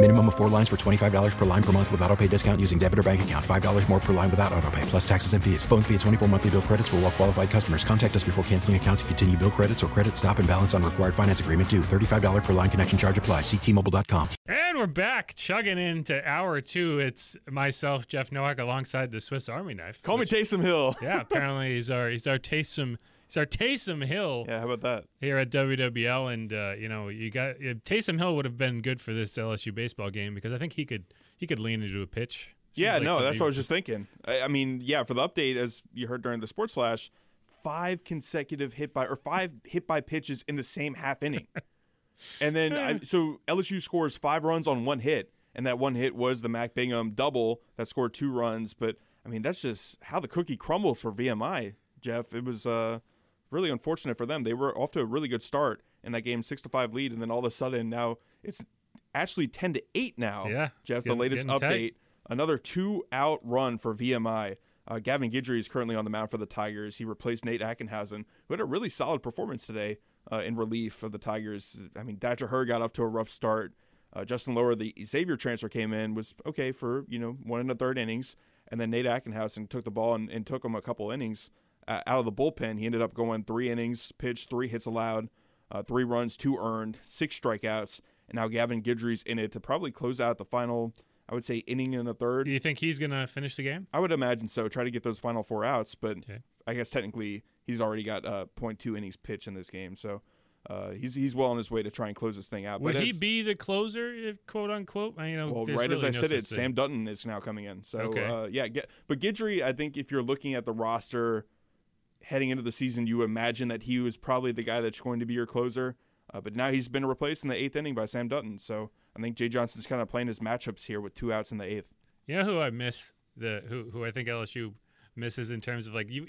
Minimum of four lines for $25 per line per month with auto pay discount using debit or bank account. $5 more per line without auto pay, plus taxes and fees. Phone fee at 24 monthly bill credits for all well qualified customers. Contact us before canceling account to continue bill credits or credit stop and balance on required finance agreement due. $35 per line connection charge apply. Ctmobile.com. And we're back, chugging into hour two. It's myself, Jeff Nowak, alongside the Swiss Army knife. Call which- me Taysom Hill. Yeah, apparently he's our he's our Taysom he's our Taysom Hill Yeah, how about that? here at WWL, and uh, you know you got uh, Taysom Hill would have been good for this LSU baseball game because I think he could he could lean into a pitch. Seems Yeah, like no, that's what I was just thinking. I, I mean, yeah, for the update, as you heard during the sports flash, five consecutive hit by or five hit by pitches in the same half inning, and then I, so LSU scores five runs on one hit, and that one hit was the Mac Bingham double that scored two runs. But I mean, that's just how the cookie crumbles for VMI, Jeff. It was uh, really unfortunate for them. They were off to a really good start in that game, six to five lead, and then all of a sudden now it's actually ten to eight now. Yeah, Jeff, getting- the latest update. tight. Another two out run for VMI. Uh, Gavin Guidry is currently on the mound for the Tigers. He replaced Nate Ackenhausen, who had a really solid performance today uh, in relief of the Tigers. I mean, Thatcher Hurd got off to a rough start. Uh, Justin Loer, the Xavier transfer, came in, was okay for you know one and a third innings, and then Nate Ackenhausen took the ball and, and took him a couple innings uh, out of the bullpen. He ended up going three innings, pitched three hits allowed, uh, three runs, two earned, six strikeouts, and now Gavin Guidry's in it to probably close out the final. I would say inning and a third. Do you think he's gonna finish the game? I would imagine so. Try to get those final four outs, but Okay. I guess technically he's already got uh, 0.2 innings pitched in this game, so uh, he's he's well on his way to try and close this thing out. Would he be the closer, if, quote unquote? I, you know, well, right as I no said it, thing. Sam Dutton is now coming in. So Okay. uh, yeah, get, but Guidry, I think if you're looking at the roster heading into the season, you imagine that he was probably the guy that's going to be your closer. Uh, but now he's been replaced in the eighth inning by Sam Dutton. So I think Jay Johnson's kind of playing his matchups here with two outs in the eighth. You know who I miss the who who I think LSU misses in terms of like you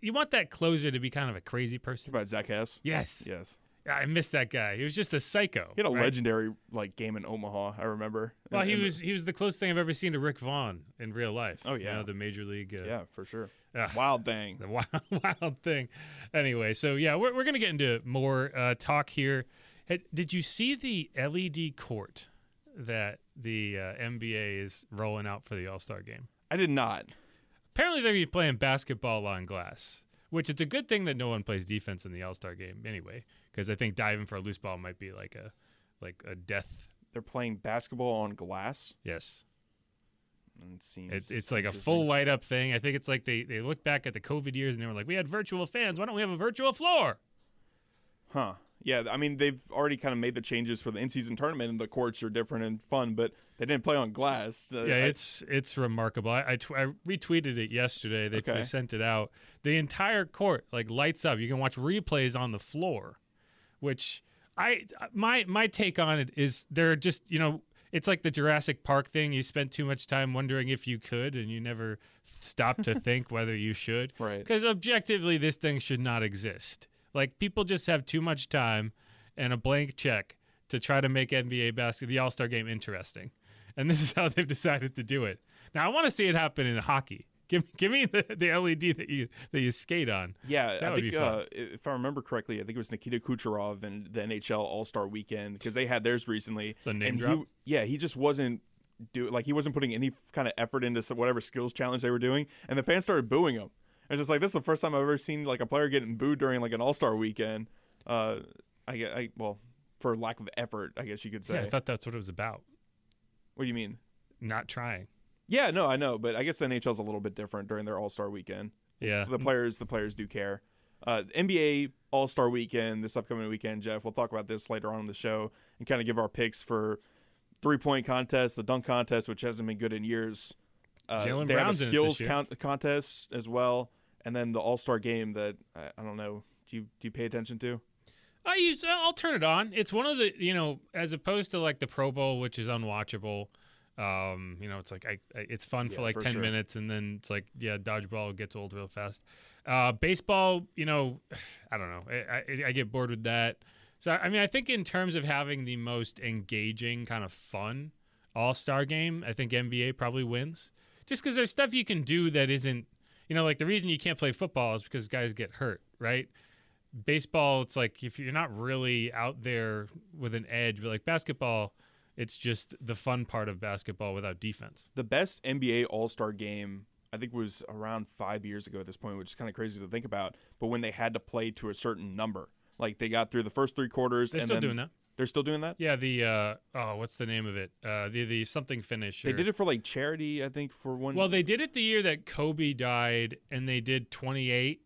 you want that closer to be kind of a crazy person. About Zach Hess. Yes. Yes. I missed that guy. He was just a psycho. He had a right? legendary like game in Omaha. I remember. Well, And- he the- was he was the closest thing I've ever seen to Rick Vaughn in real life. Oh, You yeah. know, the major league. Uh, Yeah, for sure. Ugh. Wild thing. the wild, wild thing. Anyway, so yeah, we're, we're going to get into more uh, talk here. Hey, did you see the LED court that the uh, NBA is rolling out for the All Star game? I did not. Apparently, they're gonna be playing basketball on glass, which it's a good thing that no one plays defense in the All Star game anyway, because I think diving for a loose ball might be like a like a death. They're playing basketball on glass. Yes, It seems it's it's like a full light up thing. I think it's like they they look back at the COVID years and they were like, we had virtual fans. Why don't we have a virtual floor? Huh. Yeah, I mean they've already kind of made the changes for the in-season tournament, and the courts are different and fun, but they didn't play on glass. Uh, Yeah, I- it's it's remarkable. I I, tw- I retweeted it yesterday. They, they Okay. sent it out. The entire court like lights up. You can watch replays on the floor, which I my my take on it is they're just you know it's like the Jurassic Park thing. You spent too much time wondering if you could, and you never stop to think whether you should. Right. Because objectively, this thing should not exist. Like people just have too much time and a blank check to try to make NBA basket the All Star game interesting, and this is how they've decided to do it. Now I want to see it happen in hockey. Give give me the, the LED that you that you skate on. yeah. That I would think uh, if I remember correctly, I think it was Nikita Kucherov and the NHL All Star Weekend because they had theirs recently. So name and drop? He, yeah, he just wasn't do like he wasn't putting any kind of effort into some, whatever skills challenge they were doing, and the fans started booing him. It's just like this is the first time I've ever seen like a player getting booed during like an All Star Weekend. Uh, I, I well for lack of effort, I guess you could say. Yeah, I thought that's what it was about. what do you mean? Not trying. Yeah, no, I know, but I guess the NHL's a little bit different during their All Star weekend. Yeah. the players the players do care. Uh, NBA All Star Weekend this upcoming weekend, Jeff. We'll talk about this later on in the show and kind of give our picks for three point contest, the dunk contest, which hasn't been good in years. Uh, they Brown's have in a skills contest as well, and then the All Star game that I, I don't know. Do you do you pay attention to? I use I'll turn it on. It's one of the you know as opposed to like the Pro Bowl, which is unwatchable. Um, you know, it's like I, I it's fun for like for ten sure. minutes, and then it's like yeah, dodgeball gets old real fast. Uh, baseball, you know, I don't know. I, I, I get bored with that. So I mean, I think in terms of having the most engaging kind of fun All Star game, I think NBA probably wins. Just because there's stuff you can do that isn't, you know, like the reason you can't play football is because guys get hurt, right? baseball it's like if you're not really out there with an edge but like basketball it's just the fun part of basketball without defense The best NBA All Star game, I think, was around five years ago at this point, which is kind of crazy to think about. But when they had to play to a certain number, like they got through the first three quarters, they're and still then doing that They're still doing that. yeah the uh oh what's the name of it uh the the something finish They did it for like charity, I think, for one. well they did it the year that kobe died and they did 28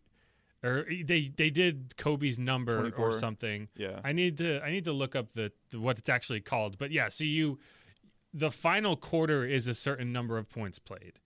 or they they did kobe's number 24. or something Yeah. i need to i need to look up the, the what it's actually called but yeah so you the final quarter is a certain number of points played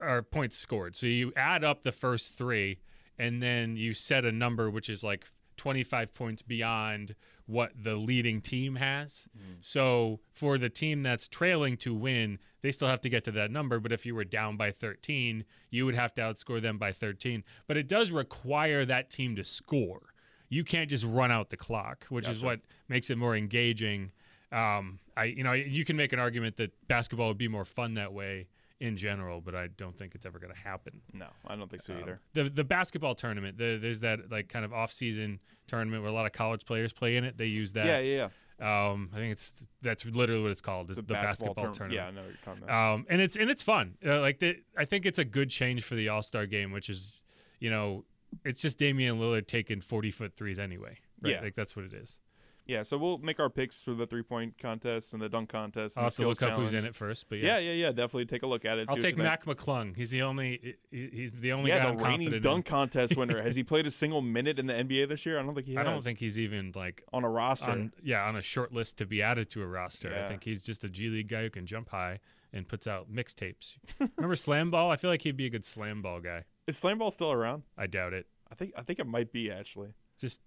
or points scored. So you add up the first three, and then you set a number which is like 25 points beyond what the leading team has. So for the team that's trailing to win, they still have to get to that number. But if you were down by 13, you would have to outscore them by 13. But it does require that team to score. You can't just run out the clock, which is what makes it more engaging. Um, I, you know, you can make an argument that basketball would be more fun that way in general, but I don't think it's ever going to happen. no, I don't think so Um, either. the the basketball tournament, the, there's that like kind of off season tournament where a lot of college players play in it. They use that. Yeah, yeah, yeah. Um, I think it's that's literally what it's called. Is the, basketball, tourna- tournament. Yeah, I know what you're talking about. Um, and it's and it's fun. Uh, like the, I think it's a good change for the All Star game, which is, you know, it's just Damian Lillard taking forty foot threes anyway. Right? Yeah. like that's what it is. Yeah, so we'll make our picks for the three point contest and the dunk contest. I'll have to look skills up who's in it first. But Yeah, yes. yeah, yeah. Definitely take a look at it. I'll take. Mac McClung. He's the only. He's the only Yeah, guy the reigning dunk in. contest winner. Has he played a single minute in the NBA this year? I don't think he has. I don't think he's even like on a roster. on yeah on a short list to be added to a roster. I think he's just a G League guy who can jump high and puts out mixtapes. Remember Slam Ball? I feel like he'd be a good Slam Ball guy. Is slam ball still around? I doubt it. I think I think it might be actually. Just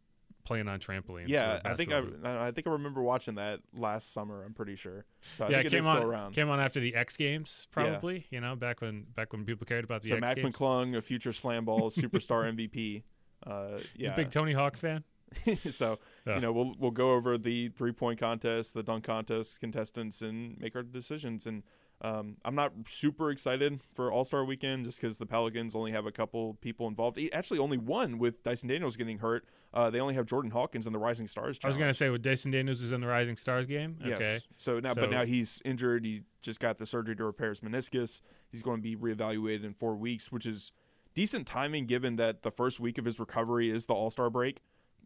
playing on trampolines. yeah, I think I. I think I remember watching that last summer. I'm pretty sure. So I yeah, think it it came on around. came on after the X Games, probably. You know, back when back when people cared about the so X Mac Games. McClung, a future slam ball superstar MVP. Uh, He's yeah. a big Tony Hawk fan. so Yeah. you know we'll we'll go over the three point contest, the dunk contest contestants, and make our decisions. And um, I'm not super excited for All Star Weekend just because the Pelicans only have a couple people involved. Actually, only one with Dyson Daniels getting hurt. Uh, they only have Jordan Hawkins and the Rising Stars. I was gonna say, with Dyson Daniels was in the Rising Stars game. Yes. So now, So- but now he's injured. He just got the surgery to repair his meniscus. He's going to be reevaluated in four weeks, which is decent timing given that the first week of his recovery is the All Star break.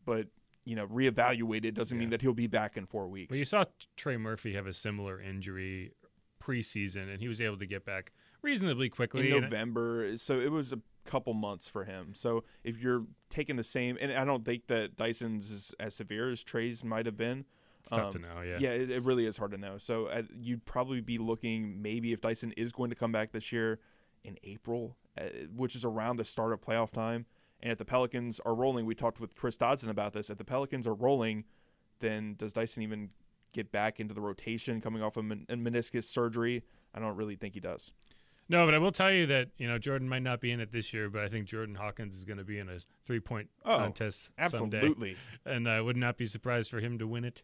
But you know, reevaluated doesn't mean that he'll be back in four weeks. Well, you saw Trey Murphy have a similar injury preseason, and he was able to get back reasonably quickly. in November, so it was a couple months for him. So if you're taking the same, and I don't think that Dyson's is as severe as Trey's might have been. It's tough to Um, know, yeah. Yeah, it, it really is hard to know. So uh, you'd probably be looking maybe if Dyson is going to come back this year in April, uh, which is around the start of playoff time. And if the Pelicans are rolling, we talked with Chris Dodson about this. If the Pelicans are rolling, then does Dyson even get back into the rotation coming off of men- a meniscus surgery? I don't really think he does. No, but I will tell you that you know Jordan might not be in it this year, but I think Jordan Hawkins is going to be in a three-point Oh, contest someday. and I would not be surprised for him to win it.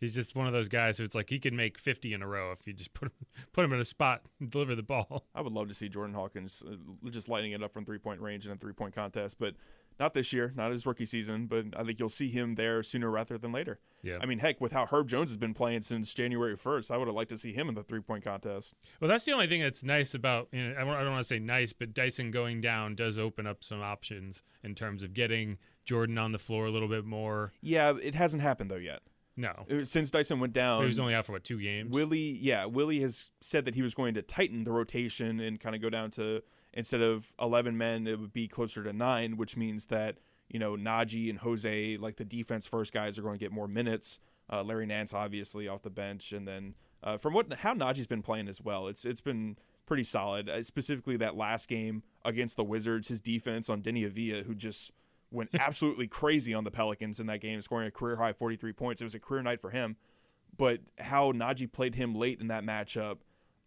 He's just one of those guys who it's like he can make 50 in a row if you just put him put him in a spot and deliver the ball. I would love to see Jordan Hawkins uh, just lighting it up from three point range in a three point contest, but not this year, not his rookie season. But I think you'll see him there sooner rather than later. Yeah. I mean, heck, with how Herb Jones has been playing since January 1st, I would have liked to see him in the three point contest. Well, that's the only thing that's nice about. You know, I don't, I don't want to say nice, but Dyson going down does open up some options in terms of getting Jordan on the floor a little bit more. Yeah, it hasn't happened though yet. No, Uh, Since Dyson went down, he was only out for what two games. Willie, yeah, Willie has said that he was going to tighten the rotation and kind of go down to instead of 11 men, it would be closer to nine, which means that you know Naji and Jose, like the defense first guys, are going to get more minutes. Uh, Larry Nance obviously off the bench, and then uh, from what how Naji's been playing as well, it's it's been pretty solid. Uh, specifically that last game against the Wizards, his defense on Deni Avdija, who just went absolutely crazy on the Pelicans in that game, scoring a career high 43 points. It was a career night for him. But how Naji played him late in that matchup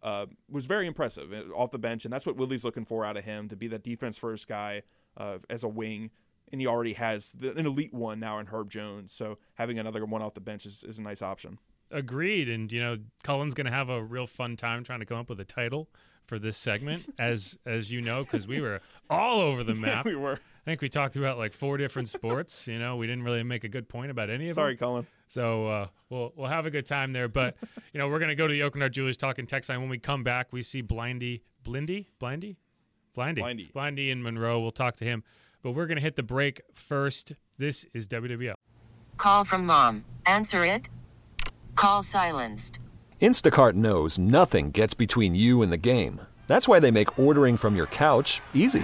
uh, was very impressive uh, off the bench, and that's what Willie's looking for out of him to be that defense first guy uh, as a wing. And he already has the, an elite one now in Herb Jones, so having another one off the bench is, is a nice option. Agreed, and you know Cullen's going to have a real fun time trying to come up with a title for this segment, as as you know, because we were all over the map. we were. I think we talked about like four different sports. You know, we didn't really make a good point about any of Sorry, them. Sorry, Cullen. So uh, we'll we'll have a good time there. But you know, we're gonna go to the Oakland Jewelers talking text line. When we come back, we see Blindy, Blindy, Blindy, Blindy, Blindy, Blindy in Monroe. We'll talk to him. But we're gonna hit the break first. This is WWL. Call from mom. Answer it. Call silenced. Instacart knows nothing gets between you and the game. That's why they make ordering from your couch easy.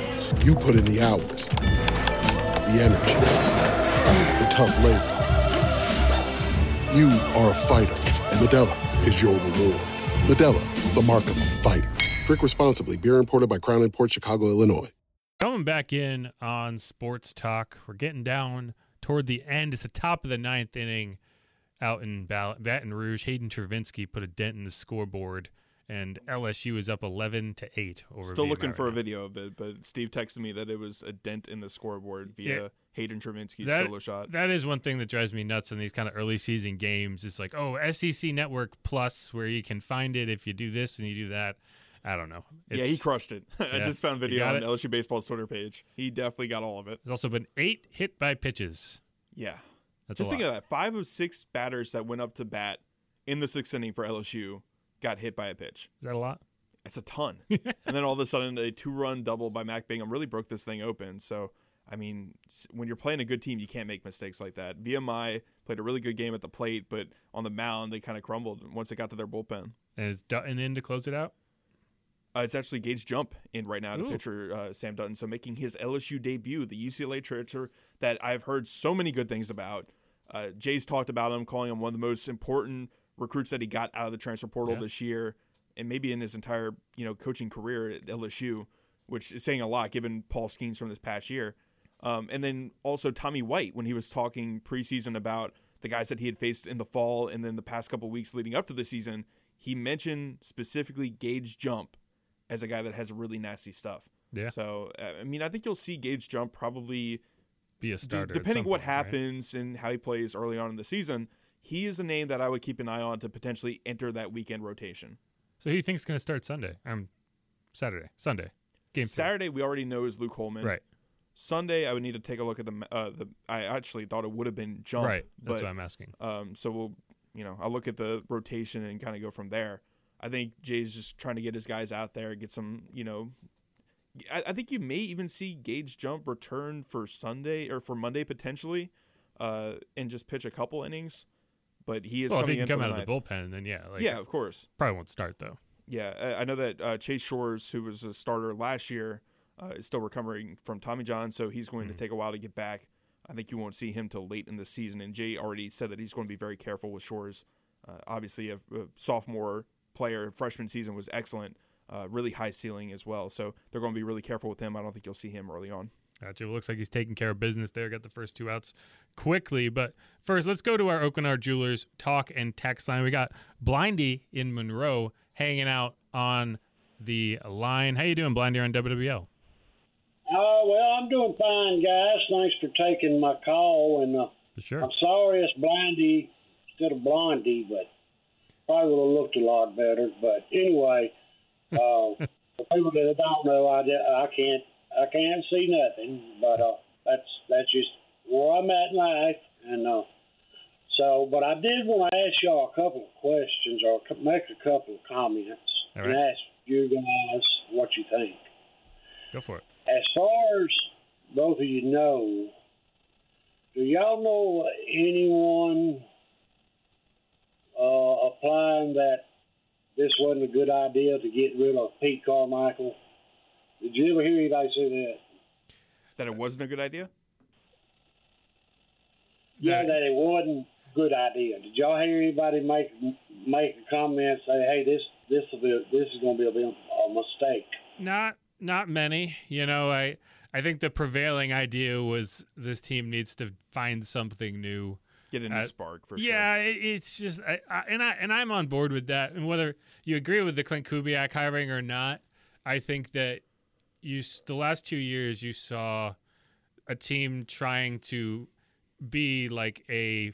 You put in the hours, the energy, the tough labor. You are a fighter, and Modelo is your reward. Modelo, the mark of a fighter. Drink responsibly. Beer imported by Crown Port Chicago, Illinois. Coming back in on Sports Talk, we're getting down toward the end. It's the top of the ninth inning out in Baton Rouge. Hayden Travinski put a dent in the scoreboard and LSU is up 11 to 8 over Still looking for a video of it, but Steve texted me that it was a dent in the scoreboard via Yeah. Hayden Travinski's That- solo shot. That is one thing that drives me nuts in these kind of early season games. It's like, oh, SEC Network Plus, where you can find it if you do this and you do that. I don't know. yeah, he crushed it. I Yeah. just found video on it? LSU Baseball's Twitter page. He definitely got all of it. There's also been eight hit by pitches. Yeah. That's just think of that. Five of six batters that went up to bat in the sixth inning for LSU got hit by a pitch. Is that a lot? It's a ton. and then all of a sudden, a two run double by Mac Bingham really broke this thing open. So, I mean, when you're playing a good team, you can't make mistakes like that. VMI played a really good game at the plate, but on the mound, they kind of crumbled once it got to their bullpen. And it's Dutton in to close it out. Uh, it's actually Gage Jump in right now to Ooh. pitcher uh, Sam Dutton. So making his LSU debut, the UCLA pitcher that I've heard so many good things about. Uh, Jay's talked about him, calling him one of the most important recruits that he got out of the transfer portal Yeah. this year, and maybe in his entire you know coaching career at LSU, which is saying a lot given Paul Skenes from this past year. Um, and then also Tommy White when he was talking preseason about the guys that he had faced in the fall and then the past couple weeks leading up to the season, he mentioned specifically Gage Jump as a guy that has really nasty stuff. Yeah. So uh, I mean, I think you'll see Gage Jump probably Be a starter. at depending what point, right? happens and how he plays early on in the season. He is a name that I would keep an eye on to potentially enter that weekend rotation. So who do you think's going to start Sunday? Um, Saturday, Sunday, game. Saturday we already know is Luke Holman. Right. Sunday I would need to take a look at the uh, the I actually thought it would have been Jump. Right. That's but, what I'm asking. Um, so we'll, you know, I'll look at the rotation and kind of go from there. I think Jay's just trying to get his guys out there, get some, you know. I, I think you may even see Gage Jump return for Sunday or for Monday potentially, uh, and just pitch a couple innings. But he is Well, if he can come out of the ninth. bullpen, then yeah, like yeah, of course. probably won't start though. Yeah, I- I know that uh, Chase Shores, who was a starter last year, uh, is still recovering from Tommy John, so he's going Mm-hmm. to take a while to get back. I think you won't see him till late in the season. And Jay already said that he's going to be very careful with Shores uh, obviously a, a, sophomore player. Freshman season was excellent, uh, really high ceiling as well. So they're going to be really careful with him. I don't think you'll see him early on. Gotcha. It looks like he's taking care of business there. Got the first two outs quickly. But first, let's go to our Aucoin Hart Jewelers talk and text line. We got Blindy in Monroe hanging out on the line. How you doing, Blindy, on WWL? Oh, well, I'm doing fine, guys. Thanks for taking my call. And uh, sure. I'm sorry it's Blindy instead of Blondie, but probably would have looked a lot better. But anyway, uh, for people that don't know, I, I can't I can't see nothing, but uh, that's that's just where I'm at in life, and uh, so. But I did want to ask y'all a couple of questions or make a couple of comments right. and ask you guys what you think. Go for it. As far as both of you know, do y'all know anyone uh, applying that this wasn't a good idea to get rid of Pete Carmichael? Did you ever hear anybody say that? That it wasn't a good idea? Yeah, that it wasn't a good idea. Did y'all hear anybody make make a comment say, "Hey, this this will be this is going to be a, a mistake"? Not not many. You know, I I think the prevailing idea was this team needs to find something new. Get a new uh, spark for yeah, sure. Yeah, it, it's just I, I, and I and I'm on board with that. And whether you agree with the Klint Kubiak hiring or not, I think that you the last two years you saw a team trying to be like a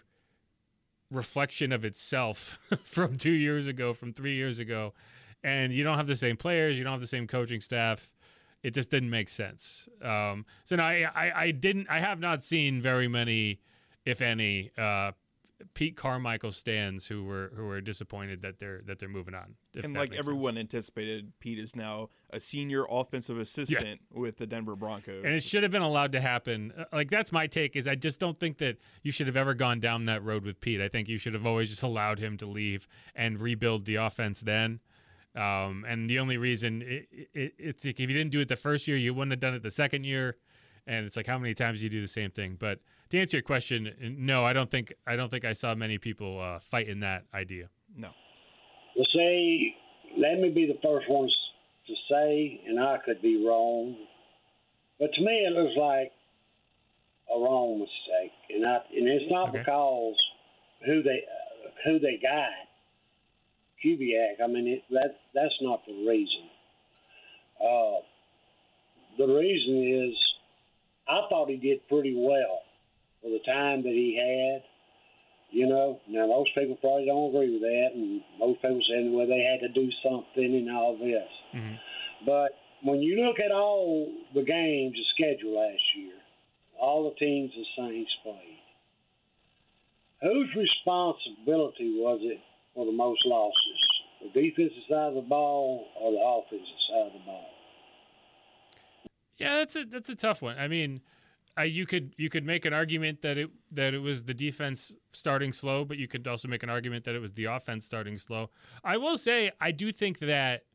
reflection of itself from two years ago, from three years ago, and you don't have the same players, you don't have the same coaching staff. It just didn't make sense. Um, so now I, I, I, didn't, I have not seen very many, if any, uh, Pete Carmichael stands who were who were disappointed that they're that they're moving on. And like everyone sense. anticipated, Pete is now a senior offensive assistant yeah. with the Denver Broncos. And it should have been allowed to happen. Uh, like that's my take is I just don't think that you should have ever gone down that road with Pete. I think you should have always just allowed him to leave and rebuild the offense then. Um, and the only reason it, it, it's like if you didn't do it the first year, you wouldn't have done it the second year. And it's like how many times do you do the same thing? But to answer your question, no, I don't think I don't think I saw many people uh, fighting that idea. No. Well, say, let me be the first one to say, and I could be wrong, but to me it looks like a wrong mistake, and I, and it's not okay. because who they uh, who they got, Kubiak. I mean, it, that that's not the reason. Uh, the reason is I thought he did pretty well for the time that he had. You know, now most people probably don't agree with that, and most people saying well they had to do something and all this. Mm-hmm. But when you look at all the games, the schedule last year, all the teams the Saints played, whose responsibility was it for the most losses? The defensive side of the ball or the offensive side of the ball? Yeah, that's a that's a tough one. I mean, I, you could you could make an argument that it that it was the defense starting slow, but you could also make an argument that it was the offense starting slow. I will say I do think that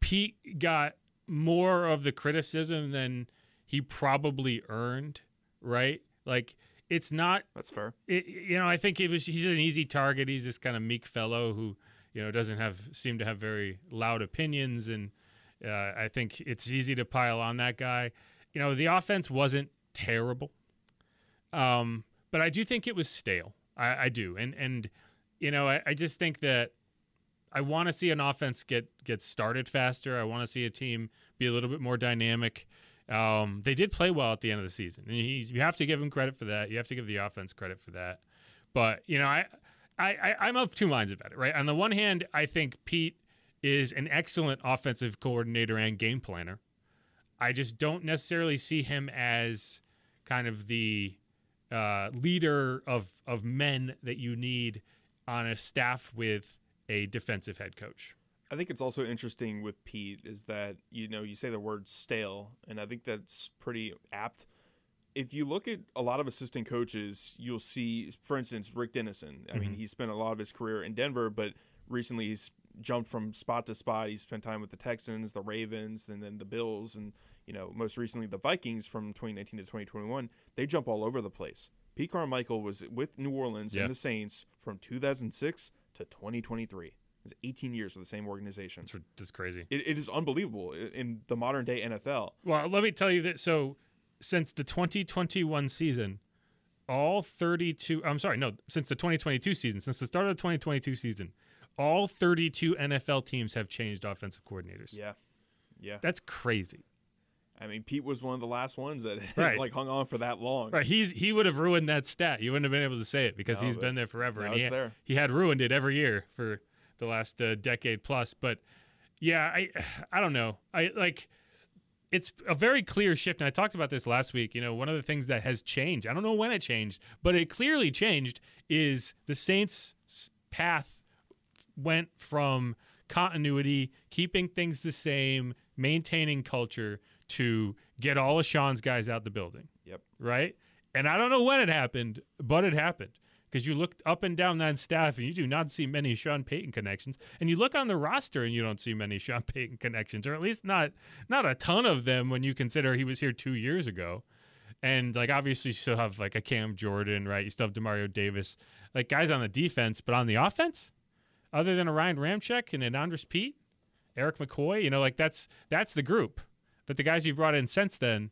Pete got more of the criticism than he probably earned. Right? Like it's not. That's fair. It, you know, I think it was. He's an easy target. He's this kind of meek fellow who you know doesn't have seem to have very loud opinions, and uh, I think it's easy to pile on that guy. You know, the offense wasn't terrible. Um, but I do think it was stale. I, I do, and and you know, I, I just think that I want to see an offense get get started faster. I want to see a team be a little bit more dynamic. Um, they did play well at the end of the season, and you have to give them credit for that. You have to give the offense credit for that. But you know, I, I, I am of two minds about it. Right, on the one hand, I think Pete is an excellent offensive coordinator and game planner. I just don't necessarily see him as kind of the uh, leader of of men that you need on a staff with a defensive head coach. I think it's also interesting with Pete is that you know you say the word stale, and I think that's pretty apt. If you look at a lot of assistant coaches, you'll see, for instance, Rick Dennison. I mm-hmm. mean, he spent a lot of his career in Denver, but recently he's jumped from spot to spot. He spent time with the Texans, the Ravens, and then the Bills, and you know, most recently the Vikings from 2019 to 2021, they jump all over the place. Pete Carmichael was with New Orleans yeah. and the Saints from 2006 to 2023. It's 18 years for the same organization. That's, that's crazy. It, it is unbelievable in the modern day NFL. Well, let me tell you that. So, since the 2021 season, all 32, I'm sorry, no, since the 2022 season, since the start of the 2022 season, all 32 NFL teams have changed offensive coordinators. Yeah. Yeah. That's crazy. I mean, Pete was one of the last ones that Right. like hung on for that long. Right, he's he would have ruined that stat. You wouldn't have been able to say it because No, he's been there forever, and he there. he had ruined it every year for the last uh, decade plus. But yeah, I I don't know. I like it's a very clear shift, and I talked about this last week. You know, one of the things that has changed. I don't know when it changed, but it clearly changed. Is the Saints' path went from continuity, keeping things the same, maintaining culture, to get all of Sean's guys out the building. Yep. Right? And I don't know when it happened, but it happened. Because you look up and down that staff and you do not see many Sean Payton connections. And you look on the roster and you don't see many Sean Payton connections, or at least not not a ton of them when you consider he was here two years ago. And like obviously you still have like a Cam Jordan, right? You still have Demario Davis, like guys on the defense, but on the offense, other than a Ryan Ramczyk and an Andrus Peat, Erik McCoy, you know, like that's that's the group. But the guys you've brought in since then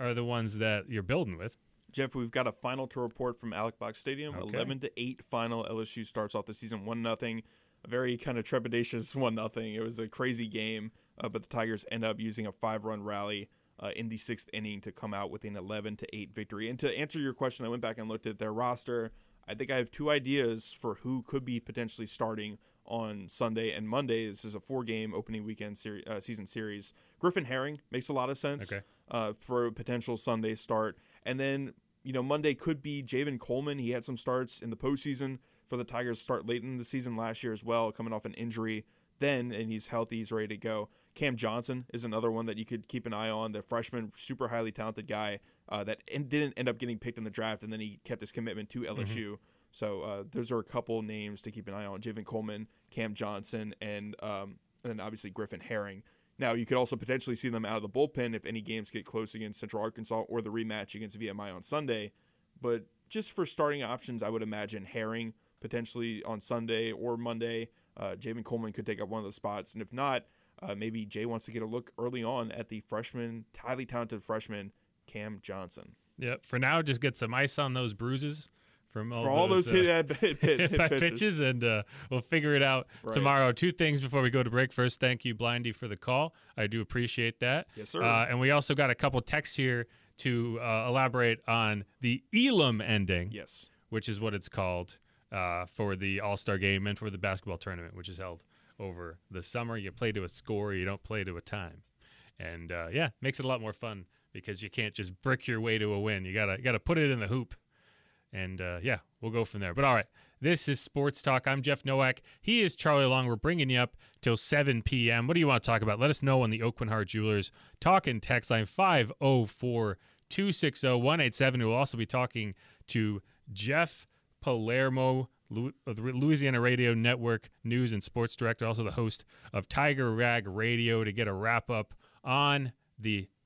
are the ones that you're building with. Jeff, we've got a final to report from Alex Box Stadium. Okay. Eleven to eight final. LSU starts off the season one nothing. A very kind of trepidatious one nothing. It was a crazy game, uh, but the Tigers end up using a five run rally uh, in the sixth inning to come out with an eleven to eight victory. And to answer your question, I went back and looked at their roster. I think I have two ideas for who could be potentially starting on Sunday and Monday. This is a four-game opening weekend seri- uh, season series. Griffin Herring makes a lot of sense Okay. uh, for a potential Sunday start, and then you know Monday could be Javen Coleman. He had some starts in the postseason for the Tigers. Start late in the season last year as well, coming off an injury. Then and he's healthy, he's ready to go. Cam Johnson is another one that you could keep an eye on. The freshman, super highly talented guy uh, that en- didn't end up getting picked in the draft, and then he kept his commitment to LSU. So uh, those are a couple names to keep an eye on: Javen Coleman, Cam Johnson, and um, and then obviously Griffin Herring. Now you could also potentially see them out of the bullpen if any games get close against Central Arkansas or the rematch against VMI on Sunday. But just for starting options, I would imagine Herring potentially on Sunday or Monday. Uh, Coleman could take up one of the spots, and if not, uh, maybe Jay wants to get a look early on at the freshman, highly talented freshman Cam Johnson. Yep. For now, just get some ice on those bruises from all For all those uh, hit- hit- hit- hit hit pitches. pitches, and uh, we'll figure it out Right. tomorrow. Two things before we go to break. First, thank you, Blindy, for the call. I do appreciate that. Yes, sir. Uh, and we also got a couple texts here to uh, elaborate on the Elam ending. Yes. Which is what it's called uh, for the All Star game and for the basketball tournament, which is held over the summer. You play to a score, you don't play to a time. And uh, yeah, makes it a lot more fun because you can't just brick your way to a win. You gotta you gotta put it in the hoop. And uh, yeah, we'll go from there. But all right, this is Sports Talk. I'm Jeff Nowak. He is Charlie Long. We're bringing you up till 7 p.m. What do you want to talk about? Let us know on the Aucoin Hart Jewelers talk and text line 504 260 187. We'll also be talking to Jeff Palermo, the Louisiana Radio Network news and sports director, also the host of Tiger Rag Radio, to get a wrap up on the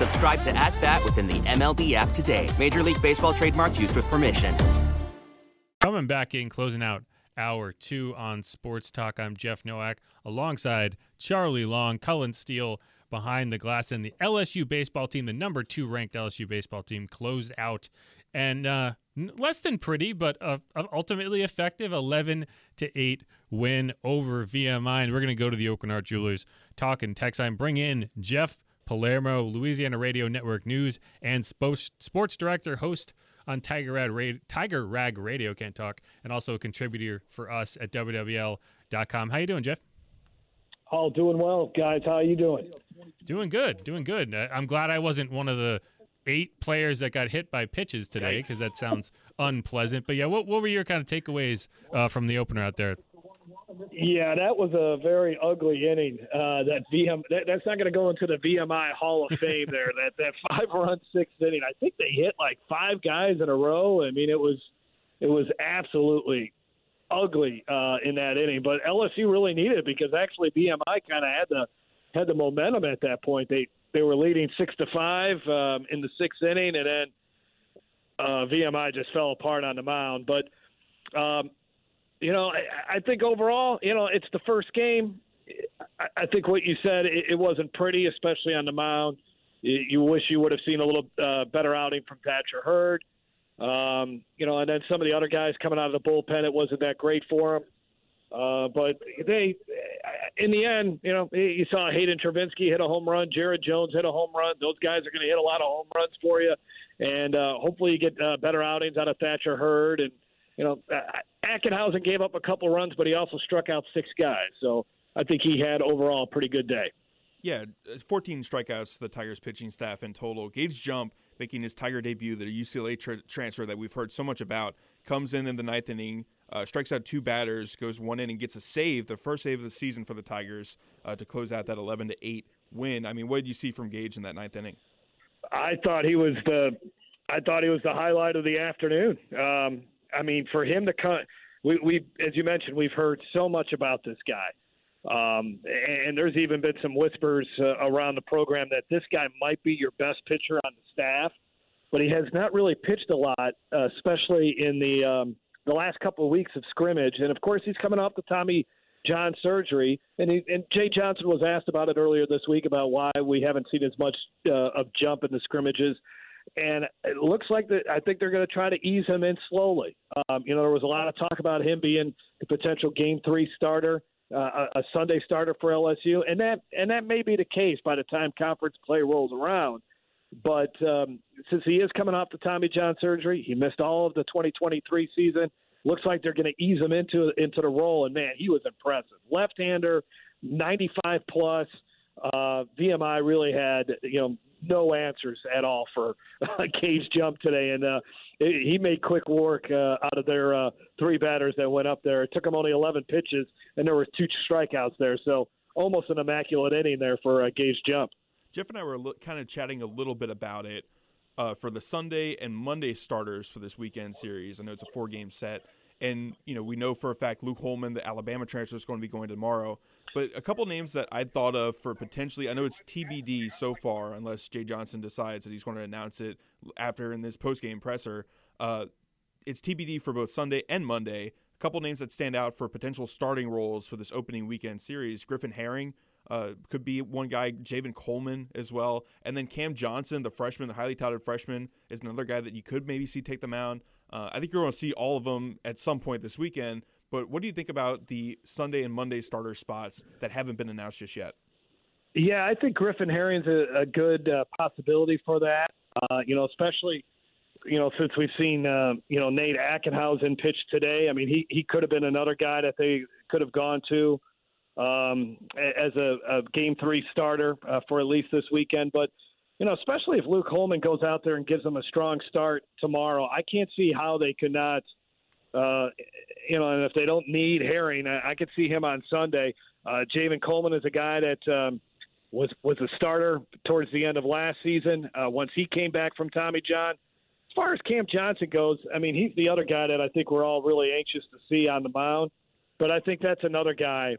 Subscribe to At Bat within the MLB app today. Major League Baseball trademarks used with permission. Coming back in, closing out hour two on Sports Talk. I'm Jeff Nowak alongside Charlie Long, Cullen Steele behind the glass, and the LSU baseball team, the number two ranked LSU baseball team, closed out and uh, less than pretty, but uh, uh, ultimately effective 11 to 8 win over VMI. And we're going to go to the Aucoin Hart Jewelers talk and text line, bring in Jeff Palermo, Louisiana Radio Network News, and sports, sports director, host on Tiger Rag, Radio, Tiger Rag Radio, can't talk, and also a contributor for us at WWL.com. How you doing, Jeff? All doing well, guys. How are you doing? Doing good, doing good. Uh, I'm glad I wasn't one of the eight players that got hit by pitches today because that sounds unpleasant. But yeah, what, what were your kind of takeaways uh, from the opener out there? Yeah, that was a very ugly inning. Uh, that VM that, that's not going to go into the VMI Hall of Fame. there, that that five run sixth inning. I think they hit like five guys in a row. I mean, it was it was absolutely ugly uh, in that inning. But LSU really needed it because actually VMI kind of had the had the momentum at that point. They they were leading six to five um, in the sixth inning, and then uh, VMI just fell apart on the mound. But um, you know, I, I think overall, you know, it's the first game. I, I think what you said it, it wasn't pretty, especially on the mound. You, you wish you would have seen a little uh, better outing from Thatcher Hurd. Um, you know, and then some of the other guys coming out of the bullpen, it wasn't that great for them. Uh, but they, in the end, you know, you saw Hayden Travinski hit a home run, Jared Jones hit a home run. Those guys are going to hit a lot of home runs for you, and uh, hopefully you get uh, better outings out of Thatcher Hurd. And you know, Ackenhausen gave up a couple runs, but he also struck out six guys. So I think he had overall a pretty good day. Yeah, 14 strikeouts to the Tigers pitching staff in total. Gage Jump making his Tiger debut, the UCLA tra- transfer that we've heard so much about, comes in in the ninth inning, uh, strikes out two batters, goes one inning, gets a save, the first save of the season for the Tigers uh, to close out that 11 to 8 win. I mean, what did you see from Gage in that ninth inning? I thought he was the, I thought he was the highlight of the afternoon. Um, I mean, for him to come, we, we, as you mentioned, we've heard so much about this guy. Um, and there's even been some whispers uh, around the program that this guy might be your best pitcher on the staff, but he has not really pitched a lot, uh, especially in the um, the last couple of weeks of scrimmage. And of course, he's coming off the Tommy John surgery, and he, and Jay Johnson was asked about it earlier this week about why we haven't seen as much uh, of jump in the scrimmages. And it looks like that. I think they're going to try to ease him in slowly. Um, you know, there was a lot of talk about him being the potential Game Three starter uh, a Sunday starter for LSU, and that and that may be the case by the time conference play rolls around. But um, since he is coming off the Tommy John surgery, he missed all of the 2023 season. Looks like they're going to ease him into into the role, and man, he was impressive. Left-hander, 95 plus. Uh, VMI really had you know no answers at all for uh, Gage Jump today, and uh, he made quick work uh, out of their uh, three batters that went up there. It took him only 11 pitches, and there were two strikeouts there, so almost an immaculate inning there for uh, Gage Jump. Jeff and I were kind of chatting a little bit about it uh, for the Sunday and Monday starters for this weekend series. I know it's a four-game set. And you know we know for a fact Luke Holman, the Alabama transfer, is going to be going tomorrow. But a couple names that I thought of for potentially, I know it's TBD so far, unless Jay Johnson decides that he's going to announce it after in this post-game presser. Uh, it's TBD for both Sunday and Monday. A couple names that stand out for potential starting roles for this opening weekend series: Griffin Herring. Uh, could be one guy, Javen Coleman as well. And then Cam Johnson, the freshman, the highly touted freshman, is another guy that you could maybe see take the mound. Uh, I think you're going to see all of them at some point this weekend. But what do you think about the Sunday and Monday starter spots that haven't been announced just yet? Yeah, I think Griffin Herring's a, a good uh, possibility for that. Uh, you know, especially you know since we've seen uh, you know Nate Ackenhausen pitch today. I mean, he he could have been another guy that they could have gone to um, as a, a game three starter uh, for at least this weekend. But you know, especially if Luke Holman goes out there and gives them a strong start tomorrow, I can't see how they could not. Uh, you know, and if they don't need Herring, I, I could see him on Sunday. Uh, Javen Coleman is a guy that um, was was a starter towards the end of last season. Uh, once he came back from Tommy John, as far as Cam Johnson goes, I mean, he's the other guy that I think we're all really anxious to see on the mound. But I think that's another guy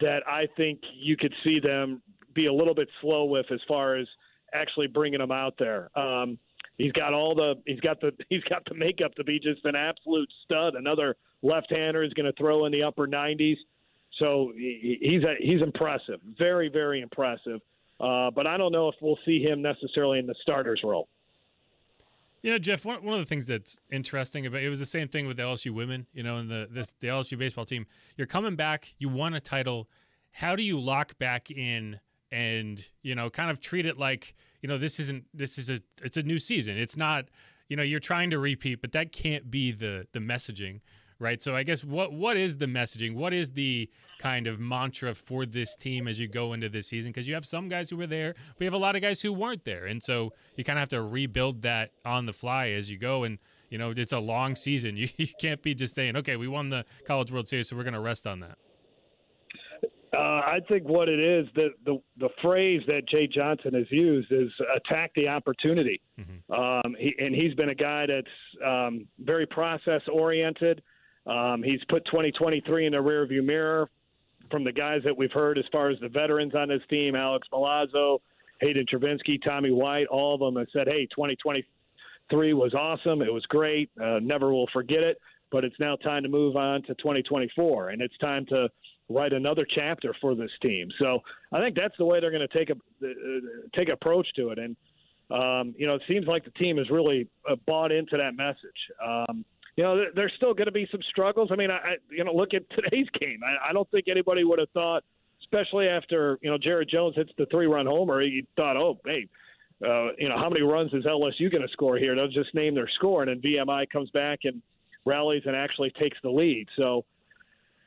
that I think you could see them be a little bit slow with as far as actually bringing him out there. Um, he's got all the he's got the he's got the makeup to be just an absolute stud. Another left-hander is going to throw in the upper 90s. So he's a, he's impressive, very very impressive. Uh, but I don't know if we'll see him necessarily in the starters role. You know, Jeff. One, one of the things that's interesting about it was the same thing with the LSU women. You know, and the this the LSU baseball team. You're coming back. You won a title. How do you lock back in? And you know kind of treat it like you know this isn't this is a it's a new season. It's not you know you're trying to repeat but that can't be the the messaging right? So i guess what what is the messaging? What is the kind of mantra for this team as you go into this season? Because you have some guys who were there but you have a lot of guys who weren't there. And so you kind of have to rebuild that on the fly as you go. And you know it's a long season. You, you can't be just saying okay we won the college world series so we're going to rest on that Uh, I think what it is the, the the phrase that Jay Johnson has used is attack the opportunity, mm-hmm. um, he, and he's been a guy that's um, very process oriented. Um, he's put 2023 in the rearview mirror from the guys that we've heard as far as the veterans on his team, Alex Milazzo, Hayden Travinski, Tommy White, all of them have said, "Hey, 2023 was awesome. It was great. Uh, never will forget it." But it's now time to move on to 2024, and it's time to write another chapter for this team. So I think that's the way they're going to take a uh, take approach to it. And um, you know, it seems like the team has really uh, bought into that message. Um, you know, there's still going to be some struggles. I mean, I you know, look at today's game. I, I don't think anybody would have thought, especially after you know Jared Jones hits the three-run homer, he thought, oh, hey. Uh, you know how many runs is LSU going to score here? They'll just name their score, and then VMI comes back and rallies and actually takes the lead. So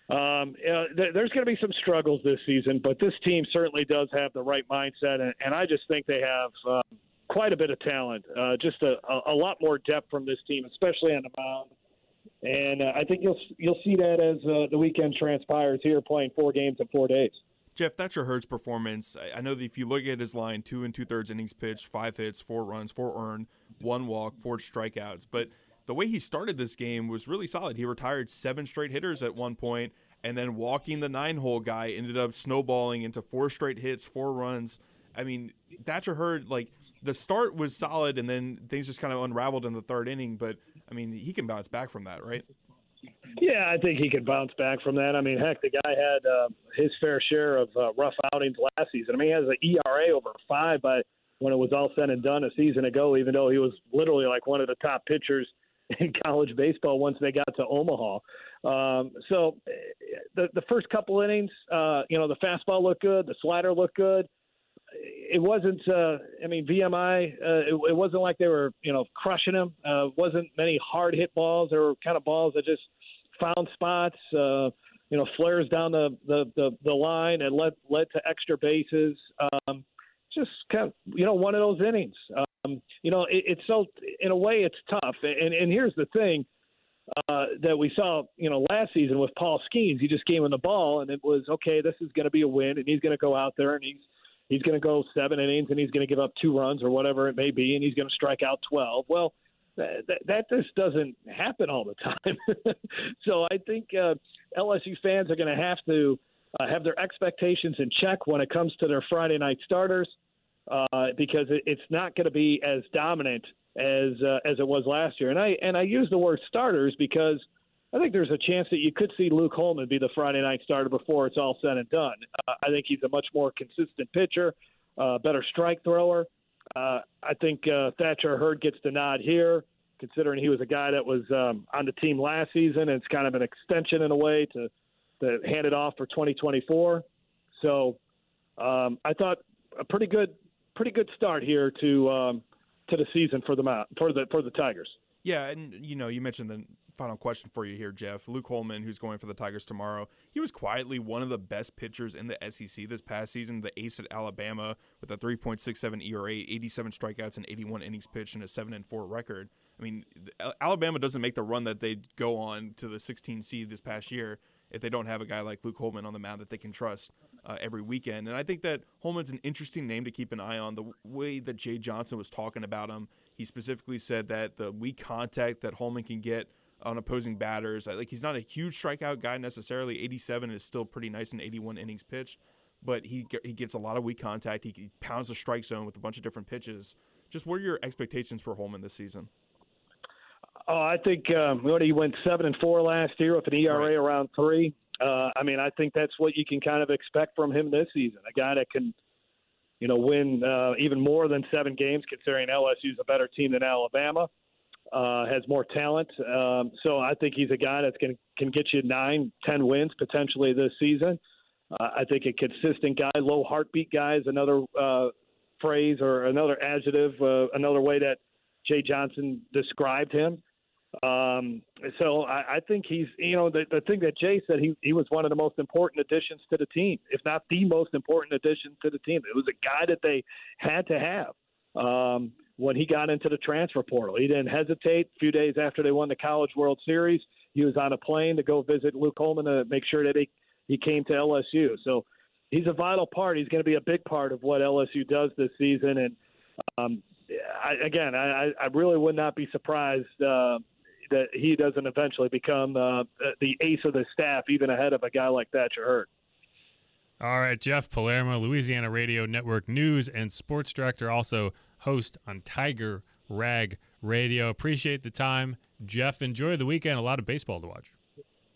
um, th- there's going to be some struggles this season, but this team certainly does have the right mindset, and, and I just think they have um, quite a bit of talent, uh, just a, a, lot more depth from this team, especially on the mound. And uh, I think you'll you'll see that as uh, the weekend transpires here, playing four games in four days. Jeff, that's your Hurd's performance. I know that if you look at his line, two and two thirds innings pitched, five hits, four runs, four earned, one walk, four strikeouts, but the way he started this game was really solid. He retired seven straight hitters at one point, and then walking the nine hole guy ended up snowballing into four straight hits, four runs. I mean, Thatcher Hurd, like, the start was solid, and then things just kind of unraveled in the third inning, but, I mean, he can bounce back from that, right? Yeah, I think he can bounce back from that. I mean, heck, the guy had uh, his fair share of uh, rough outings last season. I mean, he has an ERA over five by when it was all said and done a season ago, even though he was literally like one of the top pitchers – in college baseball once they got to Omaha. Um, so the the first couple innings, uh, you know, the fastball looked good, the slider looked good. It wasn't. Uh, I mean, VMI. Uh, it, it wasn't like they were, you know, crushing him. Uh, wasn't many hard hit balls. There were kind of balls that just found spots. Uh, you know, flares down the the the, the line and led led to extra bases. Um, just kind of, you know, one of those innings. Um, you know, it, it's so in a way it's tough. And and here's the thing uh, that we saw, you know, last season with Paul Skenes. He just gave him the ball, and it was okay. This is going to be a win, and he's going to go out there and he's he's going to go seven innings, and he's going to give up two runs or whatever it may be, and he's going to strike out twelve. Well. That, that just doesn't happen all the time. so I think uh, LSU fans are going to have to uh, have their expectations in check when it comes to their Friday night starters uh, because it, it's not going to be as dominant as uh, as it was last year. And I and I use the word starters because I think there's a chance that you could see Luke Holman be the Friday night starter before it's all said and done. Uh, I think he's a much more consistent pitcher, uh, better strike thrower. Uh, I think Thatcher Hurd gets the nod here, considering he was a guy that was um, on the team last season, it's kind of an extension in a way to to hand it off for 2024. So um, I thought a pretty good pretty good start here to um, to the season for the for the for the Tigers. Yeah, and you know, you mentioned the final question for you here, Jeff. Luke Holman, who's going for the Tigers tomorrow, he was quietly one of the best pitchers in the SEC this past season. The ace at Alabama with a 3.67 ERA, 87 strikeouts, and 81 innings pitched, and a seven and four record. I mean, Alabama doesn't make the run that they go on to the 16 seed this past year if they don't have a guy like Luke Holman on the mound that they can trust uh, every weekend. And I think that Holman's an interesting name to keep an eye on. The way that Jay Johnson was talking about him, he specifically said that the weak contact that Holman can get on opposing batters, like he's not a huge strikeout guy necessarily. 87 is still pretty nice in 81 innings pitched, but he he gets a lot of weak contact. He, he pounds the strike zone with a bunch of different pitches. Just what are your expectations for Holman this season? Oh, I think um, what he went seven and four last year with an ERA right. around three. Uh, I mean, I think that's what you can kind of expect from him this season. A guy that can, you know, win uh, even more than seven games, considering LSU's a better team than Alabama. Uh, has more talent, um, so I think he's a guy that's going can get you nine, ten wins potentially this season. Uh, I think a consistent guy, low heartbeat guy is another uh, phrase or another adjective, uh, another way that Jay Johnson described him. Um, so I, I think he's, you know, the, the thing that Jay said, he, he was one of the most important additions to the team, if not the most important addition to the team. It was a guy that they had to have um, when he got into the transfer portal. He didn't hesitate. A few days after they won the College World Series, he was on a plane to go visit Luke Holman to make sure that he, he came to LSU. So he's a vital part. He's going to be a big part of what LSU does this season. And um, I, again, I, I really would not be surprised uh, that he doesn't eventually become uh, the ace of the staff, even ahead of a guy like Thatcher Hurd. All right, Jeff Palermo, Louisiana Radio Network news and sports director, also host on Tiger Rag Radio. Appreciate the time, Jeff. Enjoy the weekend. A lot of baseball to watch.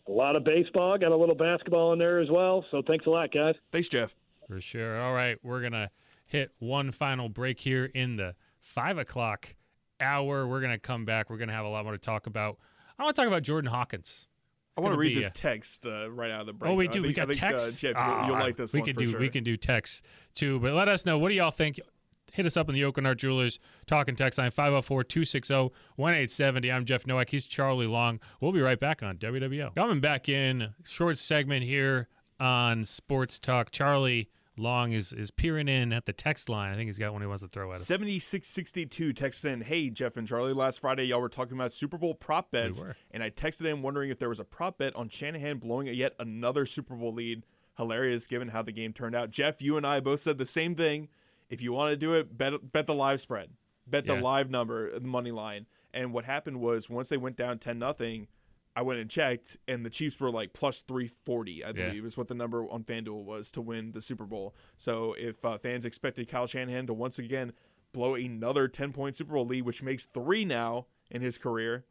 A lot of baseball. Got a little basketball in there as well. So thanks a lot, guys. Thanks, Jeff. For sure. All right, we're gonna hit one final break here in the five o'clock hour. We're gonna come back. We're gonna have a lot more to talk about. I want to talk about Jordan Hawkins. I want to read this a, text uh, right out of the break. Oh, we do. Think, we got think, text. Uh, Jeff, oh, you'll, you'll, like this. We can do. Sure. We can do text too. But let us know. What do y'all think? Hit us up in the Aucoin Hart Jewelers talking text line 504 260 1870. I'm Jeff Nowak. He's Charlie Long. We'll be right back on WWL. Coming back in, short segment here on Sports Talk. Charlie Long is is peering in at the text line. I think he's got one he wants to throw at us. 7662 texts in, Hey, Jeff and Charlie, last Friday y'all were talking about Super Bowl prop bets. We and I texted him wondering if there was a prop bet on Shanahan blowing a yet another Super Bowl lead. Hilarious given how the game turned out. Jeff, you and I both said the same thing. If you want to do it, bet bet the live spread. Bet the Yeah. live number, the money line. And what happened was once they went down 10 nothing, I went and checked, and the Chiefs were like plus 340, I Yeah. believe, is what the number on FanDuel was to win the Super Bowl. So if uh, fans expected Kyle Shanahan to once again blow another 10 point Super Bowl lead, which makes three now in his career,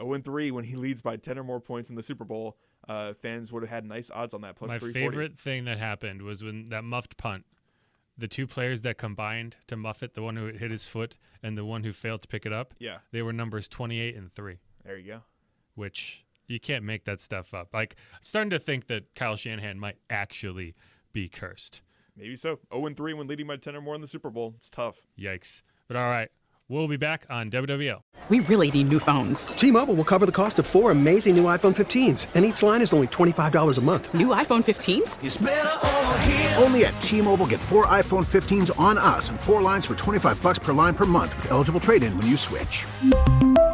0 3 when he leads by 10 or more points in the Super Bowl, uh, fans would have had nice odds on that plus My 340. favorite thing that happened was when that muffed punt. The two players that combined to muff it, the one who hit his foot and the one who failed to pick it up, Yeah. they were numbers 28 and 3, There you go. Which you can't make that stuff up. Like, I'm starting to think that Kyle Shanahan might actually be cursed. Maybe so. 0 3 when leading by 10 or more in the Super Bowl. It's tough. Yikes. But all right, we'll be back on WWL. We really need new phones. T-Mobile will cover the cost of four amazing new iPhone 15s, and each line is only $25 a month. New iPhone 15s? Only at T-Mobile get four iPhone 15s on us and four lines for 25 bucks per line per month with eligible trade-in when you switch.